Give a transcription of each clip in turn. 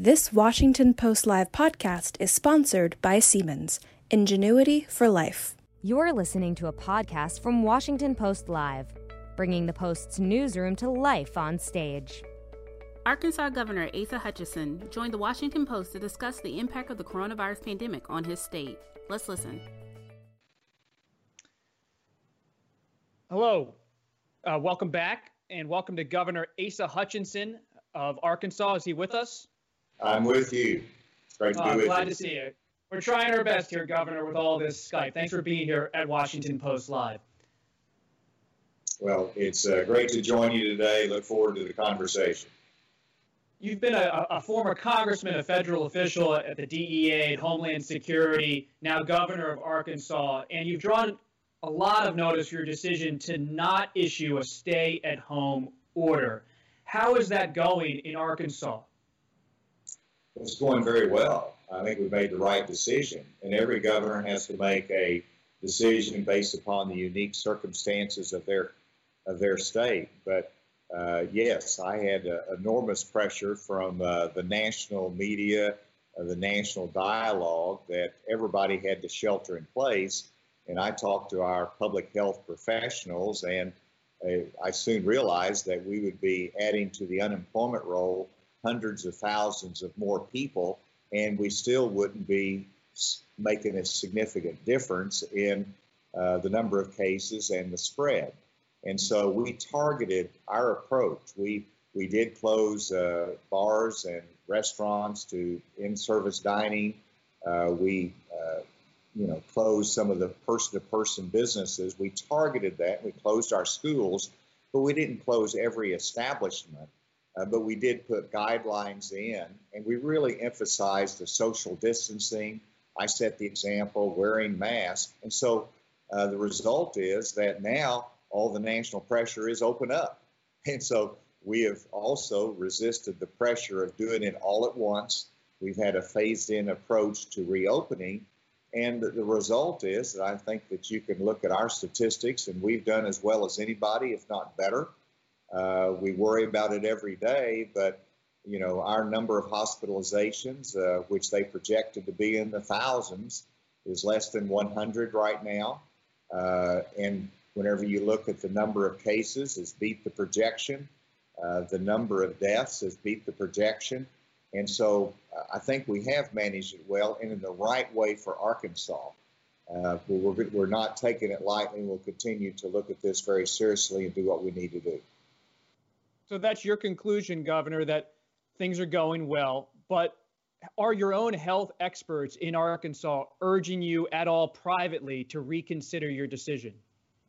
This Washington Post Live podcast is sponsored by Siemens, Ingenuity for Life. You're listening to a podcast from Washington Post Live, bringing the Post's newsroom to life on stage. Arkansas Governor Asa Hutchinson joined the Washington Post to discuss the impact of the coronavirus pandemic on his state. Let's listen. Hello, uh, welcome back, and welcome to Governor Asa Hutchinson of Arkansas. Is he with us? I'm with you. It's great to be Uh, with glad you. to see you. We're trying our best here, Governor, with all this Skype. Thanks for being here at Washington Post Live. Well, it's uh, great to join you today. Look forward to the conversation. You've been a, a former congressman, a federal official at the DEA, at Homeland Security, now governor of Arkansas, and you've drawn a lot of notice for your decision to not issue a stay at home order. How is that going in Arkansas? It's going very well. I think we made the right decision, and every governor has to make a decision based upon the unique circumstances of their of their state. But uh, yes, I had uh, enormous pressure from uh, the national media, uh, the national dialogue that everybody had to shelter in place. And I talked to our public health professionals, and uh, I soon realized that we would be adding to the unemployment roll hundreds of thousands of more people, and we still wouldn't be making a significant difference in uh, the number of cases and the spread. And so we targeted our approach. We we did close uh, bars and restaurants to in-service dining. Uh, we uh, you know closed some of the person-to-person businesses. We targeted that. We closed our schools, but we didn't close every establishment. Uh, but we did put guidelines in, and we really emphasized the social distancing. I set the example, wearing masks, and so uh, the result is that now all the national pressure is open up, and so we have also resisted the pressure of doing it all at once. We've had a phased-in approach to reopening, and the result is that I think that you can look at our statistics, and we've done as well as anybody, if not better. Uh, we worry about it every day, but you know our number of hospitalizations, uh, which they projected to be in the thousands, is less than 100 right now. Uh, and whenever you look at the number of cases, has beat the projection. Uh, the number of deaths has beat the projection. And so uh, I think we have managed it well and in the right way for Arkansas. Uh, but we're, we're not taking it lightly. We'll continue to look at this very seriously and do what we need to do. So that's your conclusion, Governor, that things are going well. But are your own health experts in Arkansas urging you at all privately to reconsider your decision?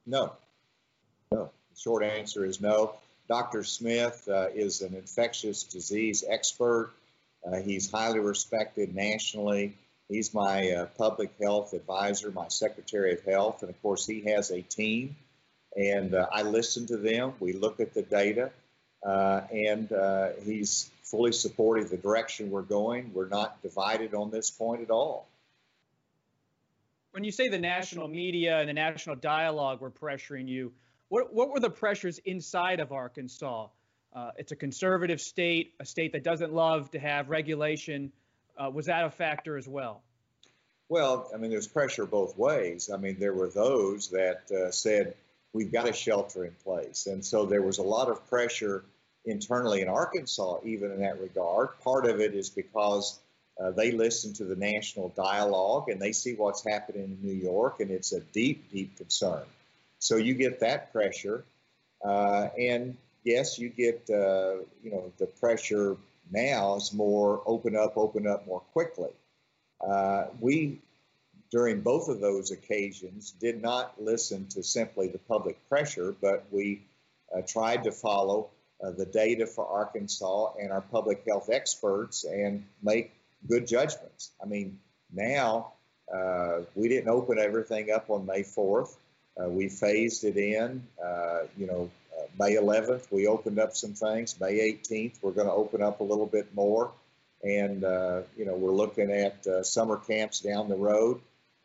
No. No. The short answer is no. Dr. Smith uh, is an infectious disease expert. Uh, he's highly respected nationally. He's my uh, public health advisor, my secretary of health, and of course, he has a team. And uh, I listen to them. We look at the data, and uh, he's fully supportive of the direction we're going. We're not divided on this point at all. When you say the national media and the national dialogue were pressuring you, what, what were the pressures inside of Arkansas? Uh, it's a conservative state, a state that doesn't love to have regulation. Uh, was that a factor as well? Well, I mean, there's pressure both ways. I mean, there were those that uh, said, we've got a shelter in place. And so there was a lot of pressure internally in Arkansas, even in that regard. Part of it is because uh, they listen to the national dialogue and they see what's happening in New York, and it's a deep, deep concern. So you get that pressure. Uh, and yes, you get, uh, you know, the pressure now is more open up, open up more quickly. Uh, we, during both of those occasions, did not listen to simply the public pressure, but we uh, tried to follow uh, the data for Arkansas and our public health experts and make good judgments. I mean, now uh, we didn't open everything up on May 4th. Uh, we phased it in. Uh, you know, uh, May 11th, we opened up some things. May 18th, we're going to open up a little bit more. And, you know, we're looking at summer camps down the road,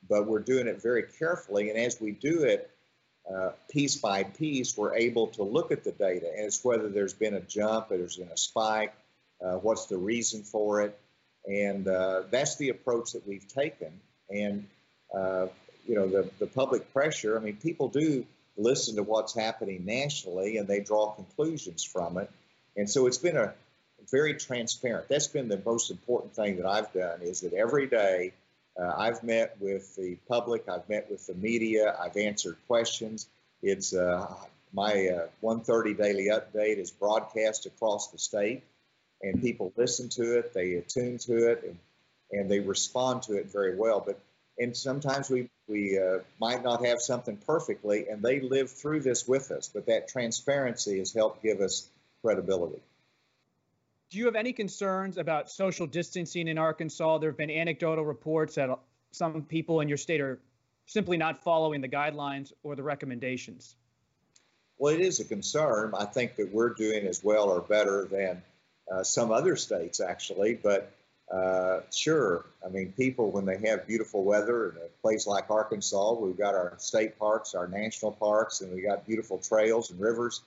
but we're doing it very carefully. And as we do it, uh, piece by piece, we're able to look at the data and it's whether there's been a jump there's been a spike. Uh, what's the reason for it? And uh, that's the approach that we've taken. And, uh, you know, the, the public pressure, I mean, people do listen to what's happening nationally and they draw conclusions from it. And so it's been a very transparent. That's been the most important thing that I've done is that every day uh, I've met with the public, I've met with the media, I've answered questions. It's uh, my uh, 130 daily update is broadcast across the state, and people listen to it, they attune to it, and, and they respond to it very well. But and sometimes we we uh, might not have something perfectly, and they live through this with us. But that transparency has helped give us credibility. Do you have any concerns about social distancing in Arkansas? There have been anecdotal reports that some people in your state are simply not following the guidelines or the recommendations. Well, it is a concern. I think that we're doing as well or better than uh, some other states, actually. But uh, sure, I mean, people, when they have beautiful weather in a place like Arkansas, we've got our state parks, our national parks, and we got beautiful trails and rivers.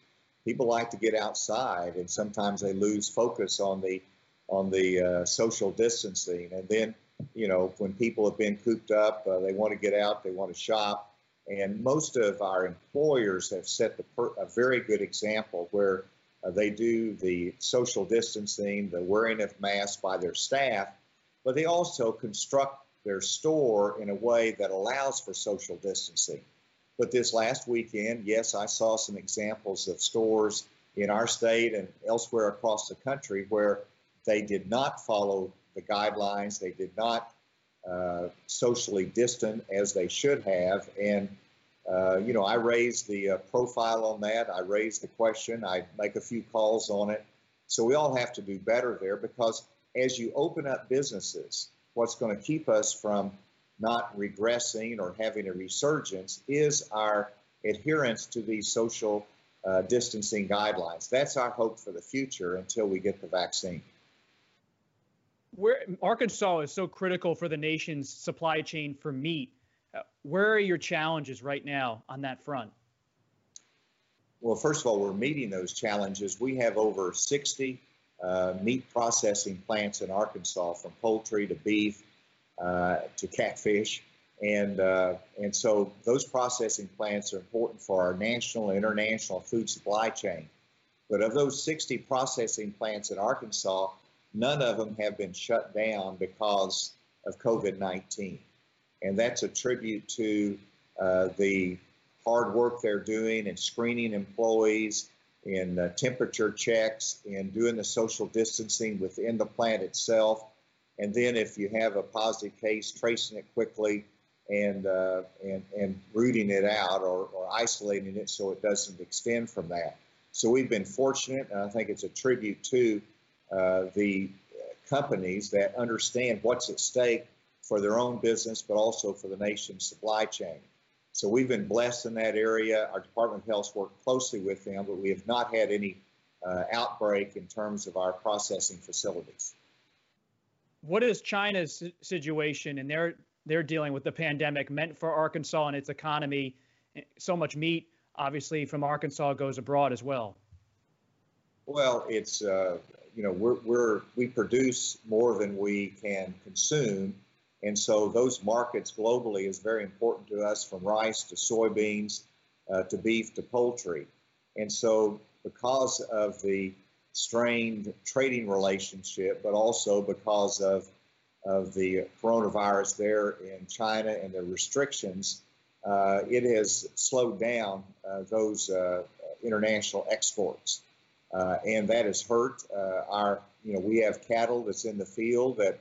People like to get outside, and sometimes they lose focus on the on the uh, social distancing. And then, you know, when people have been cooped up, uh, they want to get out, they want to shop, and most of our employers have set per- a very good example where uh, they do the social distancing, the wearing of masks by their staff, but they also construct their store in a way that allows for social distancing. But this last weekend, yes, I saw some examples of stores in our state and elsewhere across the country where they did not follow the guidelines, they did not uh, socially distant as they should have, and uh, you know, I raised the uh, profile on that. I raised the question. I make a few calls on it. So we all have to do better there because as you open up businesses, what's going to keep us from not regressing or having a resurgence is our adherence to these social uh, distancing guidelines. That's our hope for the future until we get the vaccine. Where Arkansas is so critical for the nation's supply chain for meat where are your challenges right now on that front? Well, first of all, we're meeting those challenges. We have over 60 uh, meat processing plants in Arkansas, from poultry to beef uh, to catfish. And, uh, and so those processing plants are important for our national and international food supply chain. But of those 60 processing plants in Arkansas, none of them have been shut down because of COVID 19 and that's a tribute to uh, the hard work they're doing in screening employees, in uh, temperature checks, in doing the social distancing within the plant itself. And then if you have a positive case, tracing it quickly and, uh, and, and rooting it out or, or isolating it so it doesn't extend from that. So we've been fortunate, and I think it's a tribute to uh, the companies that understand what's at stake for their own business, but also for the nation's supply chain. So we've been blessed in that area. Our Department of Health worked closely with them, but we have not had any uh, outbreak in terms of our processing facilities. What is China's situation and their they're dealing with the pandemic meant for Arkansas and its economy? So much meat, obviously, from Arkansas goes abroad as well. Well, it's uh, you know we're, we're we produce more than we can consume, and so those markets globally is very important to us from rice to soybeans uh, to beef to poultry. And so because of the strained trading relationship, but also because of, of the coronavirus there in China and the restrictions, uh, it has slowed down uh, those uh, international exports. Uh, and that has hurt uh, our, you know, we have cattle that's in the field that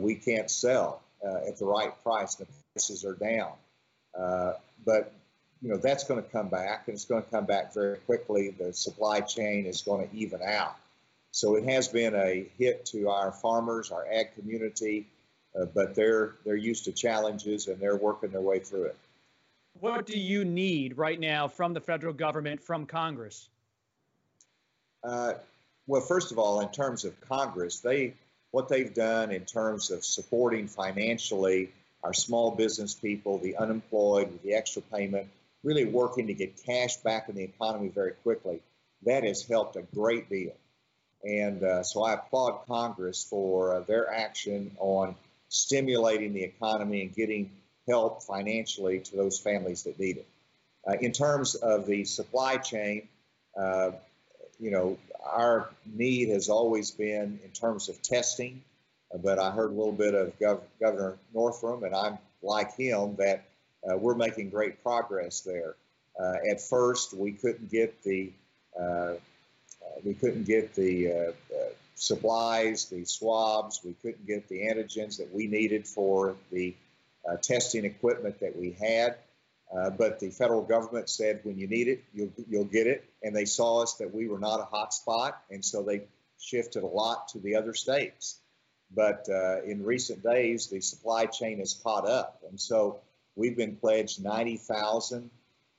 we can't sell at the right price. The prices are down. But you know that's going to come back, and it's going to come back very quickly. The supply chain is going to even out. So it has been a hit to our farmers, our ag community, uh, but they're they're used to challenges and they're working their way through it. What do you need right now from the federal government, from Congress? Uh, well, first of all, in terms of Congress, they what they've done in terms of supporting financially our small business people, the unemployed with the extra payment, really working to get cash back in the economy very quickly. That has helped a great deal. And uh, so I applaud Congress for uh, their action on stimulating the economy and getting help financially to those families that need it. Uh, in terms of the supply chain, uh, you know, our need has always been in terms of testing, but I heard a little bit of Gov- Governor Northam, and I'm like him that uh, we're making great progress there. Uh, at first, we couldn't get the uh, we couldn't get the supplies, the swabs, we couldn't get the antigens that we needed for the testing equipment that we had. Uh, but the federal government said, when you need it, you'll, you'll get it. And they saw us that we were not a hot spot. And so they shifted a lot to the other states. But uh, in recent days, the supply chain has caught up. And so we've been pledged 90,000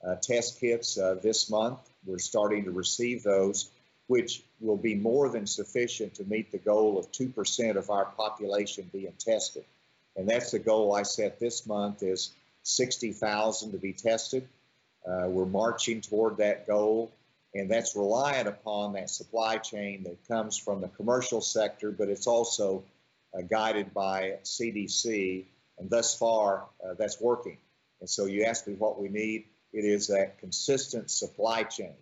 uh, test kits uh, this month. We're starting to receive those, which will be more than sufficient to meet the goal of 2% of our population being tested. And that's the goal I set this month is 60,000 to be tested. Uh, we're marching toward that goal, and that's reliant upon that supply chain that comes from the commercial sector, but it's also uh, guided by CDC, and thus far, uh, that's working. And so you ask me what we need. It is that consistent supply chain,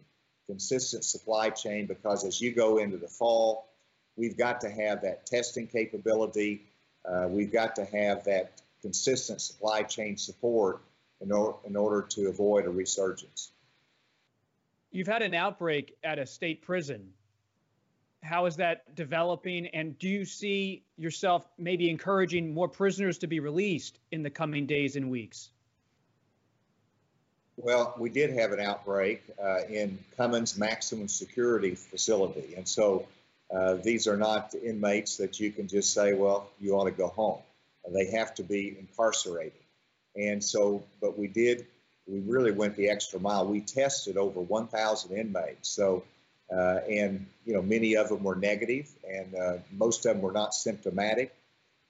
consistent supply chain, because as you go into the fall, we've got to have that testing capability. Uh, we've got to have that consistent supply chain support in, or, in order to avoid a resurgence. You've had an outbreak at a state prison. How is that developing? And do you see yourself maybe encouraging more prisoners to be released in the coming days and weeks? Well, we did have an outbreak uh, in Cummins Maximum Security Facility. And so uh, these are not inmates that you can just say, well, you ought to go home they have to be incarcerated. And so, but we did, we really went the extra mile. We tested over 1,000 inmates. So, uh, and, you know, many of them were negative and uh, most of them were not symptomatic.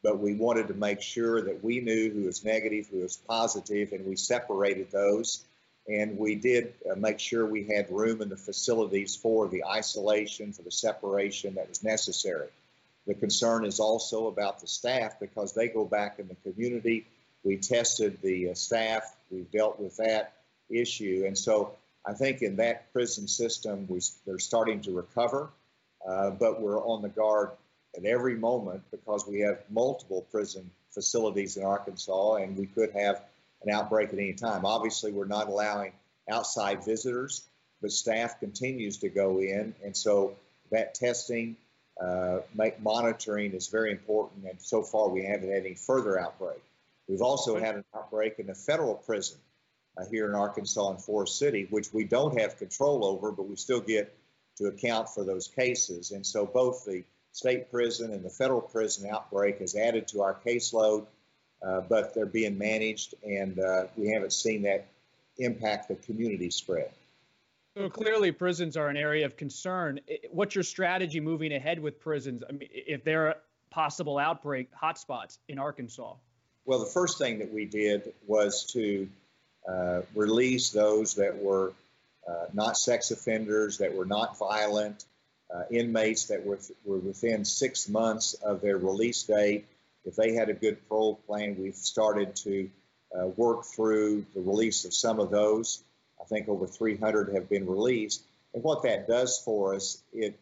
But we wanted to make sure that we knew who was negative, who was positive, and we separated those. And we did uh, make sure we had room in the facilities for the isolation, for the separation that was necessary. The concern is also about the staff because they go back in the community. We tested the uh, staff, we've dealt with that issue. And so I think in that prison system, we, they're starting to recover, uh, but we're on the guard at every moment because we have multiple prison facilities in Arkansas and we could have an outbreak at any time. Obviously, we're not allowing outside visitors, but staff continues to go in. And so that testing, uh, make monitoring is very important, and so far we haven't had any further outbreak. We've also had an outbreak in a federal prison uh, here in Arkansas and Forrest City, which we don't have control over, but we still get to account for those cases. And so both the state prison and the federal prison outbreak has added to our caseload, uh, but they're being managed, and uh, we haven't seen that impact the community spread. So clearly, prisons are an area of concern. What's your strategy moving ahead with prisons? I mean, if there are possible outbreak hotspots in Arkansas. Well, the first thing that we did was to release those that were uh, not sex offenders, that were not violent, uh, inmates that were, were within six months of their release date. If they had a good parole plan, we've started to uh, work through the release of some of those. I think over 300 have been released. And what that does for us, it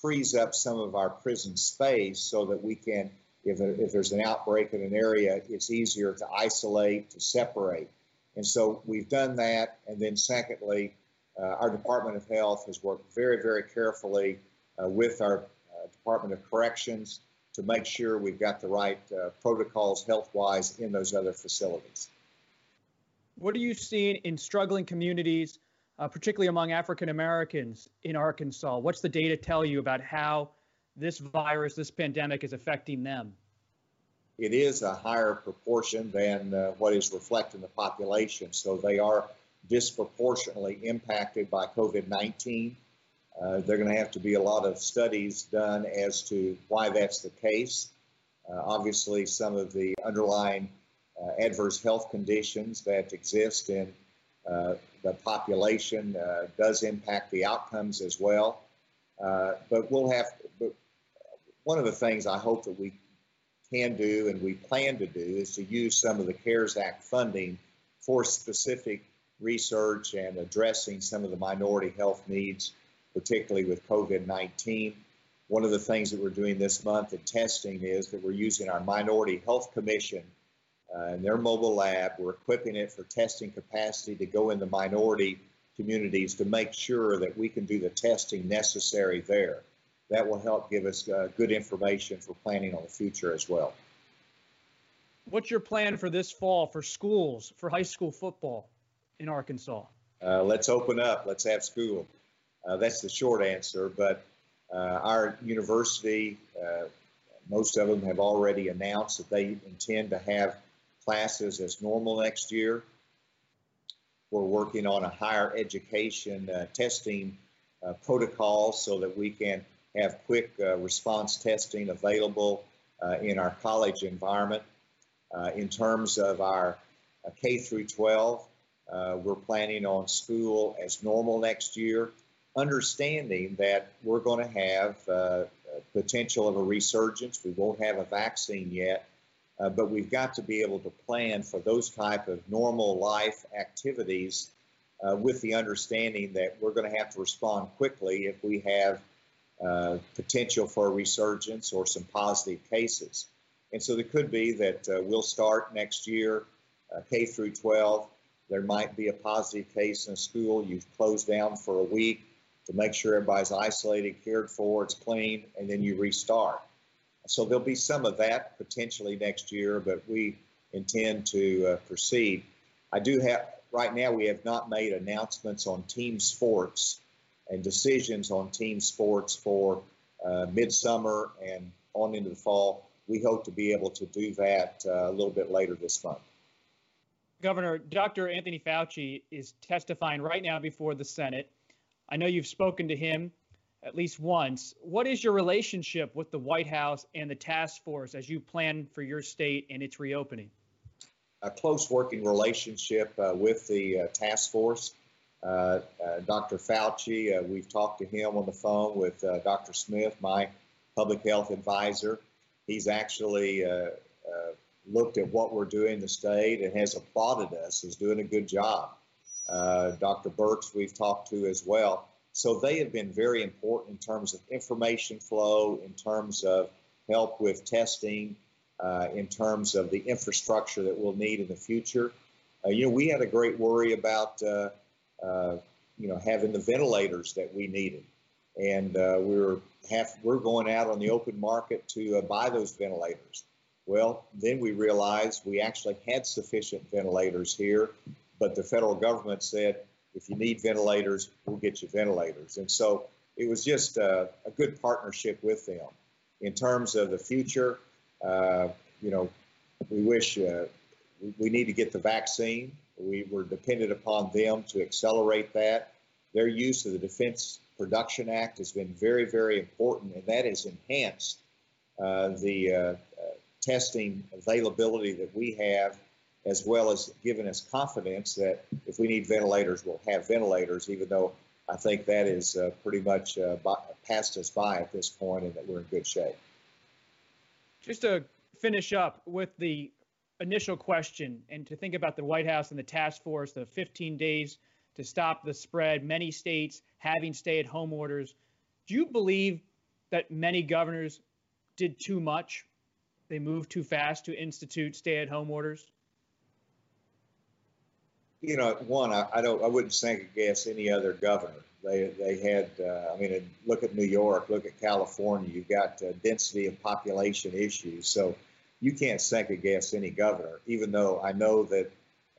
frees up some of our prison space so that we can, if, if there's an outbreak in an area, it's easier to isolate, to separate. And so we've done that. And then, secondly, uh, our Department of Health has worked very, very carefully uh, with our uh, Department of Corrections to make sure we've got the right uh, protocols health wise in those other facilities. What are you seeing in struggling communities, uh, particularly among African Americans in Arkansas? What's the data tell you about how this virus, this pandemic, is affecting them? It is a higher proportion than uh, what is reflected in the population. So they are disproportionately impacted by COVID 19. Uh, there are going to have to be a lot of studies done as to why that's the case. Uh, obviously, some of the underlying uh, adverse health conditions that exist in uh, the population uh, does impact the outcomes as well. but we'll have one of the things I hope that we can do and we plan to do is to use some of the CARES Act funding for specific research and addressing some of the minority health needs, particularly with COVID 19. One of the things that we're doing this month in testing is that we're using our Minority Health Commission uh, and their mobile lab. We're equipping it for testing capacity to go in the minority communities to make sure that we can do the testing necessary there. That will help give us uh, good information for planning on the future as well. What's your plan for this fall for schools, for high school football in Arkansas? Uh, let's open up. Let's have school. Uh, that's the short answer. But uh, our university, uh, most of them have already announced that they intend to have classes as normal next year. We're working on a higher education uh, testing uh, protocol so that we can have quick response testing available in our college environment. in terms of our K through 12, uh, we're planning on school as normal next year, understanding that we're going to have uh, potential of a resurgence. We won't have a vaccine yet, uh, but we've got to be able to plan for those type of normal life activities uh, with the understanding that we're going to have to respond quickly if we have uh, potential for a resurgence or some positive cases. And so it could be that uh, we'll start next year K through 12 there might be a positive case in a school. You've closed down for a week to make sure everybody's isolated, cared for, it's clean, and then you restart. So there'll be some of that potentially next year, but we intend to uh, proceed. I do have, right now, we have not made announcements on team sports and decisions on team sports for uh, midsummer and on into the fall. We hope to be able to do that uh, a little bit later this month. Governor, Dr. Anthony Fauci is testifying right now before the Senate. I know you've spoken to him at least once. What is your relationship with the White House and the task force as you plan for your state and its reopening? A close working relationship uh, with the uh, task force. Uh, uh Dr. Fauci, uh, we've talked to him on the phone with Dr. Smith, my public health advisor. He's actually looked at what we're doing in the state and has applauded us as doing a good job. Uh, Dr. Birx, we've talked to as well. So they have been very important in terms of information flow, in terms of help with testing, uh, in terms of the infrastructure that we'll need in the future. Uh, you know, we had a great worry about, you know, having the ventilators that we needed. And uh, we are half, we're going out on the open market to buy those ventilators. Well, then we realized we actually had sufficient ventilators here, but the federal government said, if you need ventilators, we'll get you ventilators. And so it was just a, a good partnership with them. In terms of the future, uh, you know, we wish uh, we need to get the vaccine. We were dependent upon them to accelerate that. Their use of the Defense Production Act has been very, very important, and that has enhanced uh, the uh, testing availability that we have, as well as given us confidence that if we need ventilators, we'll have ventilators, even though I think that is uh, pretty much uh, by, passed us by at this point and that we're in good shape. Just to finish up with the initial question and to think about the White House and the task force, the 15 days to stop the spread, many states having stay at home orders. Do you believe that many governors did too much they moved too fast to institute stay-at-home orders? You know, one, I, I don't, I wouldn't second against any other governor. They they had, uh, I mean, look at New York, look at California. You've got uh, density of population issues, so you can't second guess any governor. Even though I know that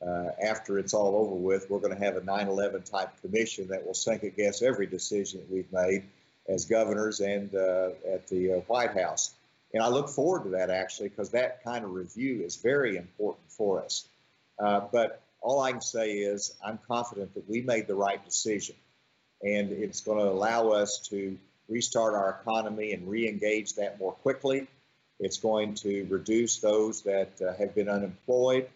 uh, after it's all over with, we're going to have a 9/11 type commission that will second guess every decision that we've made as governors and uh, at the uh, White House. And I look forward to that actually because that kind of review is very important for us. Uh, but all I can say is I'm confident that we made the right decision. And it's going to allow us to restart our economy and re engage that more quickly. It's going to reduce those that uh, have been unemployed.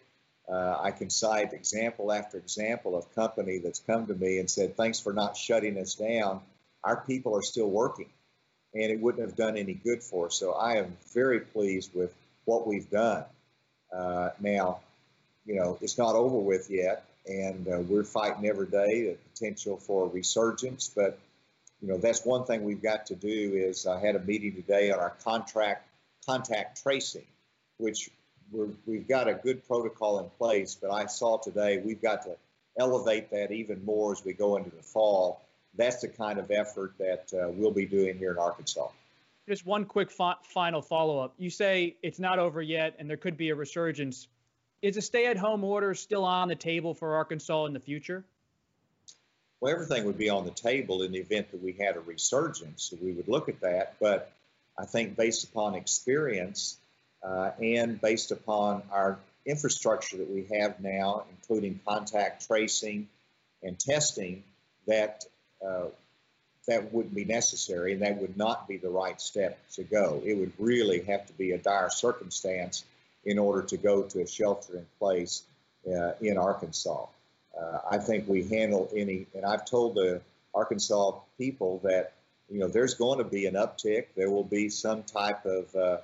Uh, I can cite example after example of company that's come to me and said, thanks for not shutting us down. Our people are still working. and it wouldn't have done any good for us. So I am very pleased with what we've done. Uh, now, you know, it's not over with yet, and uh, we're fighting every day the potential for resurgence. But you know, that's one thing we've got to do. Is I had a meeting today on our contract contact tracing, which we have got a good protocol in place. But I saw today we've got to elevate that even more as we go into the fall. That's the kind of effort that uh, we'll be doing here in Arkansas. Just one quick fi- final follow up. You say it's not over yet and there could be a resurgence. Is a stay at home order still on the table for Arkansas in the future? Well, everything would be on the table in the event that we had a resurgence. So we would look at that. But I think based upon experience uh, and based upon our infrastructure that we have now, including contact tracing and testing, that uh, that wouldn't be necessary and that would not be the right step to go. It would really have to be a dire circumstance in order to go to a shelter in place uh, in Arkansas. Uh, I think we handle any, and I've told the Arkansas people that you know there's going to be an uptick. There will be some type of uh,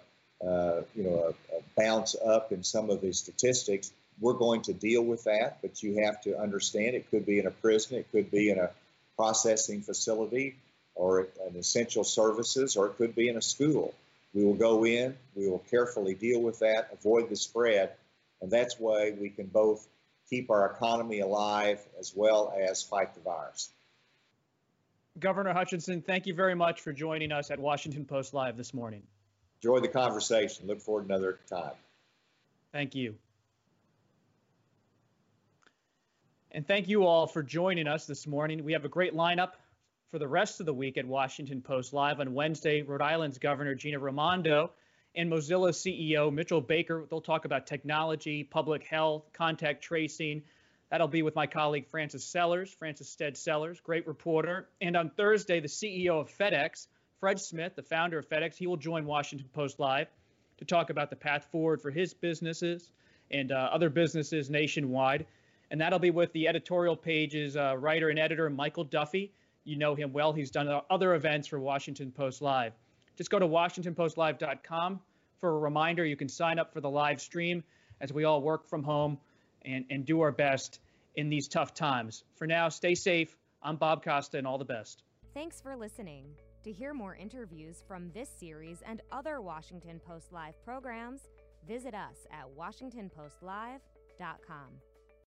uh, you know, a, a bounce up in some of the statistics. We're going to deal with that, but you have to understand it could be in a prison, it could be in a processing facility, or an essential services, or it could be in a school. We will go in, we will carefully deal with that, avoid the spread, and that's why we can both keep our economy alive as well as fight the virus. Governor Hutchinson, thank you very much for joining us at Washington Post Live this morning enjoy the conversation. Look forward to another time. Thank you. And thank you all for joining us this morning. We have a great lineup for the rest of the week at Washington Post Live. On Wednesday, Rhode Island's Governor Gina Raimondo and Mozilla CEO Mitchell Baker. They'll talk about technology, public health, contact tracing. That'll be with my colleague Frances Sellers, Frances Stead Sellers, great reporter. And on Thursday, the CEO of FedEx, Fred Smith, the founder of FedEx, he will join Washington Post Live to talk about the path forward for his businesses and uh, other businesses nationwide. And that'll be with the editorial page's uh, writer and editor, Michael Duffy. You know him well. He's done other events for Washington Post Live. Just go to WashingtonPostLive.com for a reminder. You can sign up for the live stream as we all work from home and, and do our best in these tough times. For now, stay safe. I'm Bob Costa, and all the best. Thanks for listening. To hear more interviews from this series and other Washington Post Live programs, visit us at WashingtonPostLive.com.